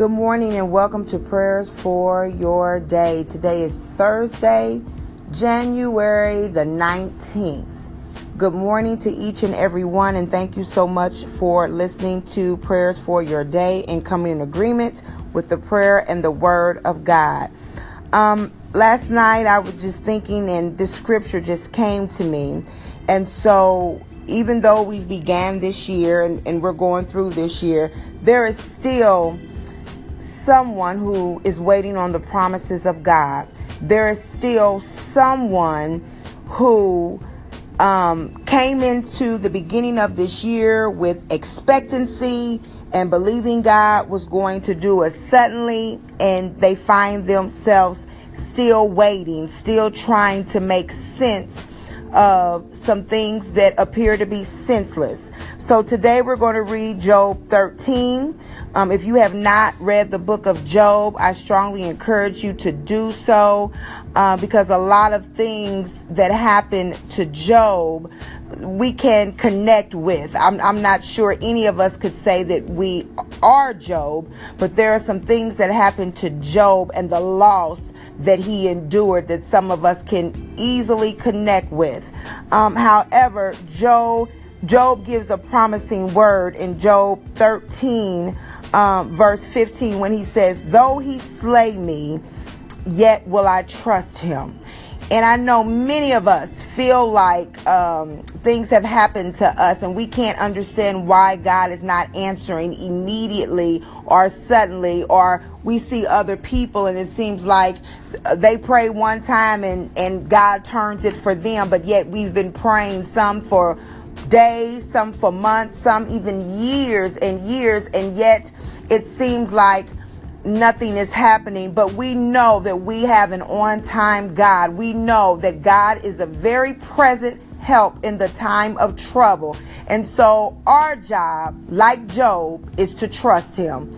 Good morning and welcome to prayers for your day. Today is Thursday, January the 19th. Good morning to each and every one, and thank you so much for listening to prayers for your day and coming in agreement with the prayer and the word of God. Um, last night I was just thinking, and this scripture just came to me, and so even though we've began this year and, and we're going through this year, there is still someone who is waiting on the promises of God. There is still someone who um, came into the beginning of this year with expectancy and believing God was going to do it suddenly, and they find themselves still waiting, still trying to make sense of some things that appear to be senseless. So today we're going to read Job 13. Um, if you have not read the book of Job, I strongly encourage you to do so uh, because a lot of things that happen to Job we can connect with. I'm, I'm not sure any of us could say that we are Job, but there are some things that happened to Job and the loss that he endured that some of us can easily connect with. Um, however, Job Job gives a promising word in Job 13, um, verse 15, when he says, Though he slay me, yet will I trust him. And I know many of us feel like um, things have happened to us and we can't understand why God is not answering immediately or suddenly, or we see other people and it seems like they pray one time and, and God turns it for them, but yet we've been praying some for days, some for months, some even years and years, and yet it seems like nothing is happening, but we know that we have an on time God. We know that God is a very present help in the time of trouble. And so our job, like Job, is to trust him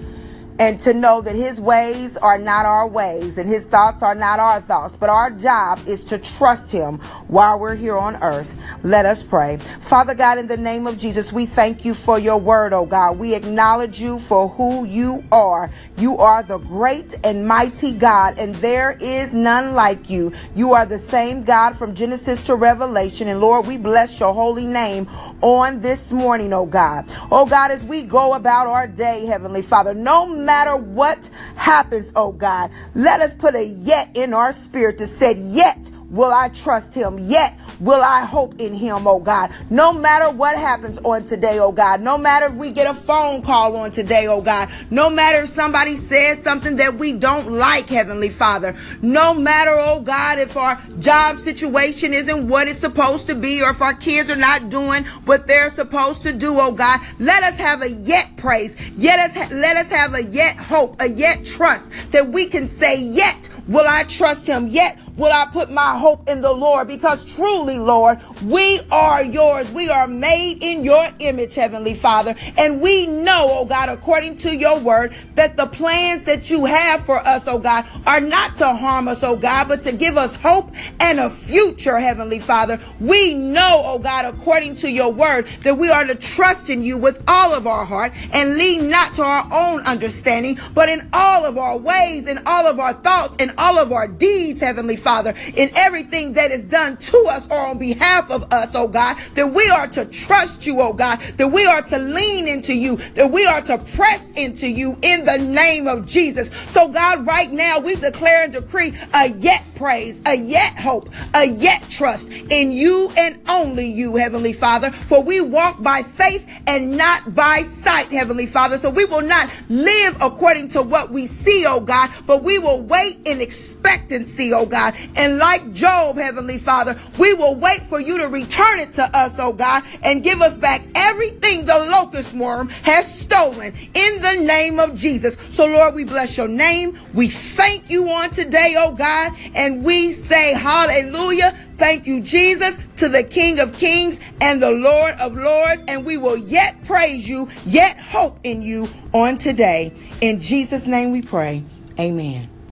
and to know that his ways are not our ways and his thoughts are not our thoughts. But our job is to trust him while we're here on earth. Let us pray. Father God, in the name of Jesus, we thank you for your word, oh God. We acknowledge you for who you are. You are the great and mighty God, and there is none like you. You are the same God from Genesis to Revelation. And Lord, we bless your holy name on this morning, oh God. Oh God, as we go about our day, Heavenly Father, no matter what happens, oh God, let us put a yet in our spirit to say, yet will I trust him. Yet will I hope in him, oh God. No matter what happens on today, oh God. No matter if we get a phone call on today, oh God. No matter if somebody says something that we don't like, Heavenly Father. No matter, oh God, if our job situation isn't what it's supposed to be or if our kids are not doing what they're supposed to do, oh God. Let us have a yet praise. Yet us, let us have a yet hope, a yet trust that we can say, yet will I trust him. Yet will I put my hope in the Lord because truly, Lord, we are yours. We are made in your image, Heavenly Father. And we know, oh God, according to your word, that the plans that you have for us, oh God, are not to harm us, oh God, but to give us hope and a future, Heavenly Father. We know, oh God, according to your word, that we are to trust in you with all of our heart and lean not to our own understanding, but in all of our ways, in all of our thoughts, all of our deeds, Heavenly Father, in everything that is done to us or on behalf of us, oh God, that we are to trust you, oh God, that we are to lean into you, that we are to press into you in the name of Jesus. So, God, right now we declare and decree a yet praise, a yet hope, a yet trust in you and only you, Heavenly Father. For we walk by faith and not by sight, Heavenly Father. So we will not live according to what we see, oh God, but we will wait in expectancy, oh God. And like Job, Heavenly Father, we will wait for you to return it to us, oh God, and give us back everything the locust worm has stolen in the name of Jesus. So, Lord, we bless your name. We thank you on today, oh God, and we say hallelujah. Thank you, Jesus, to the King of Kings and the Lord of Lords. And we will yet praise you, yet hope in you on today. In Jesus' name we pray. Amen.